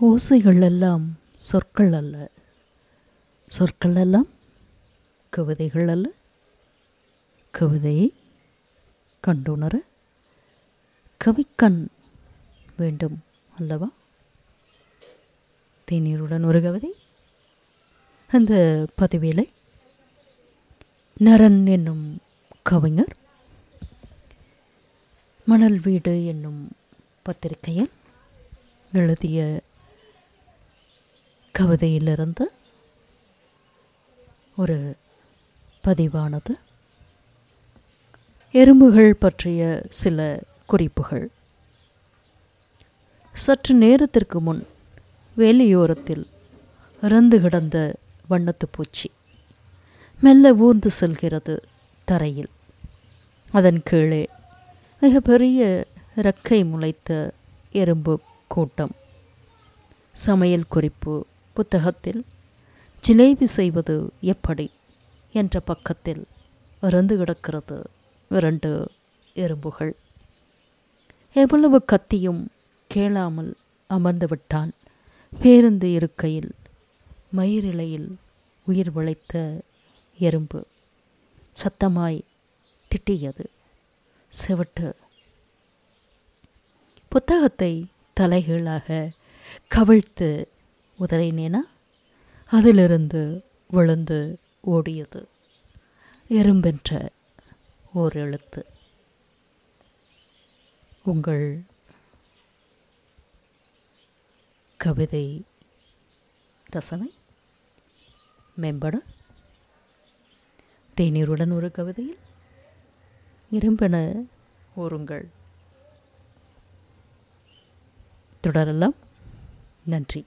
ஓசைகள் எல்லாம் சொற்கள் அல்ல சொற்கள் எல்லாம் கவிதைகள் அல்ல கவிதையை கண்டுணர கவிக்கண் வேண்டும் அல்லவா? தேநீருடன் ஒரு கவிதை. அந்த பதிவேலை நரன் என்னும் கவிஞர் மணல் வீடு என்னும் பத்திரிகையில் எழுதிய கவிதையிலிருந்து ஒரு பதிவானது. எறும்புகள் பற்றிய சில குறிப்புகள். சற்று நேரத்திற்கு முன் வேலையோரத்தில் இறந்து கிடந்த வண்ணத்து பூச்சி மெல்ல ஊர்ந்து செல்கிறது தரையில். அதன் கீழே மிகப்பெரிய இறக்கை முளைத்த எறும்பு கூட்டம். சமையல் குறிப்பு புத்தகத்தில் ஜிலேபி செய்வது எப்படி? என்ற பக்கத்தில் இறந்து கிடக்கிறது இரண்டு எறும்புகள். எவ்வளவு கத்தியும் கேளாமல் அமர்ந்துவிட்டான். பேருந்து இருக்கையில் மயிரிழையில் உயிர் விளைத்த எறும்பு சத்தமாய் திட்டியது. செவிட்டு புத்தகத்தை தலைகீழாக கவிழ்த்து உதறினேனா? அதிலிருந்து விழுந்து ஓடியது. எறும்பென்ற ஓர் எழுத்து. உங்கள் கவிதை ரசனை? மேம்பட? தேநீருடன் ஒரு கவிதையில்? இரும்பென ஓருங்கள் தொடரலாம். நன்றி.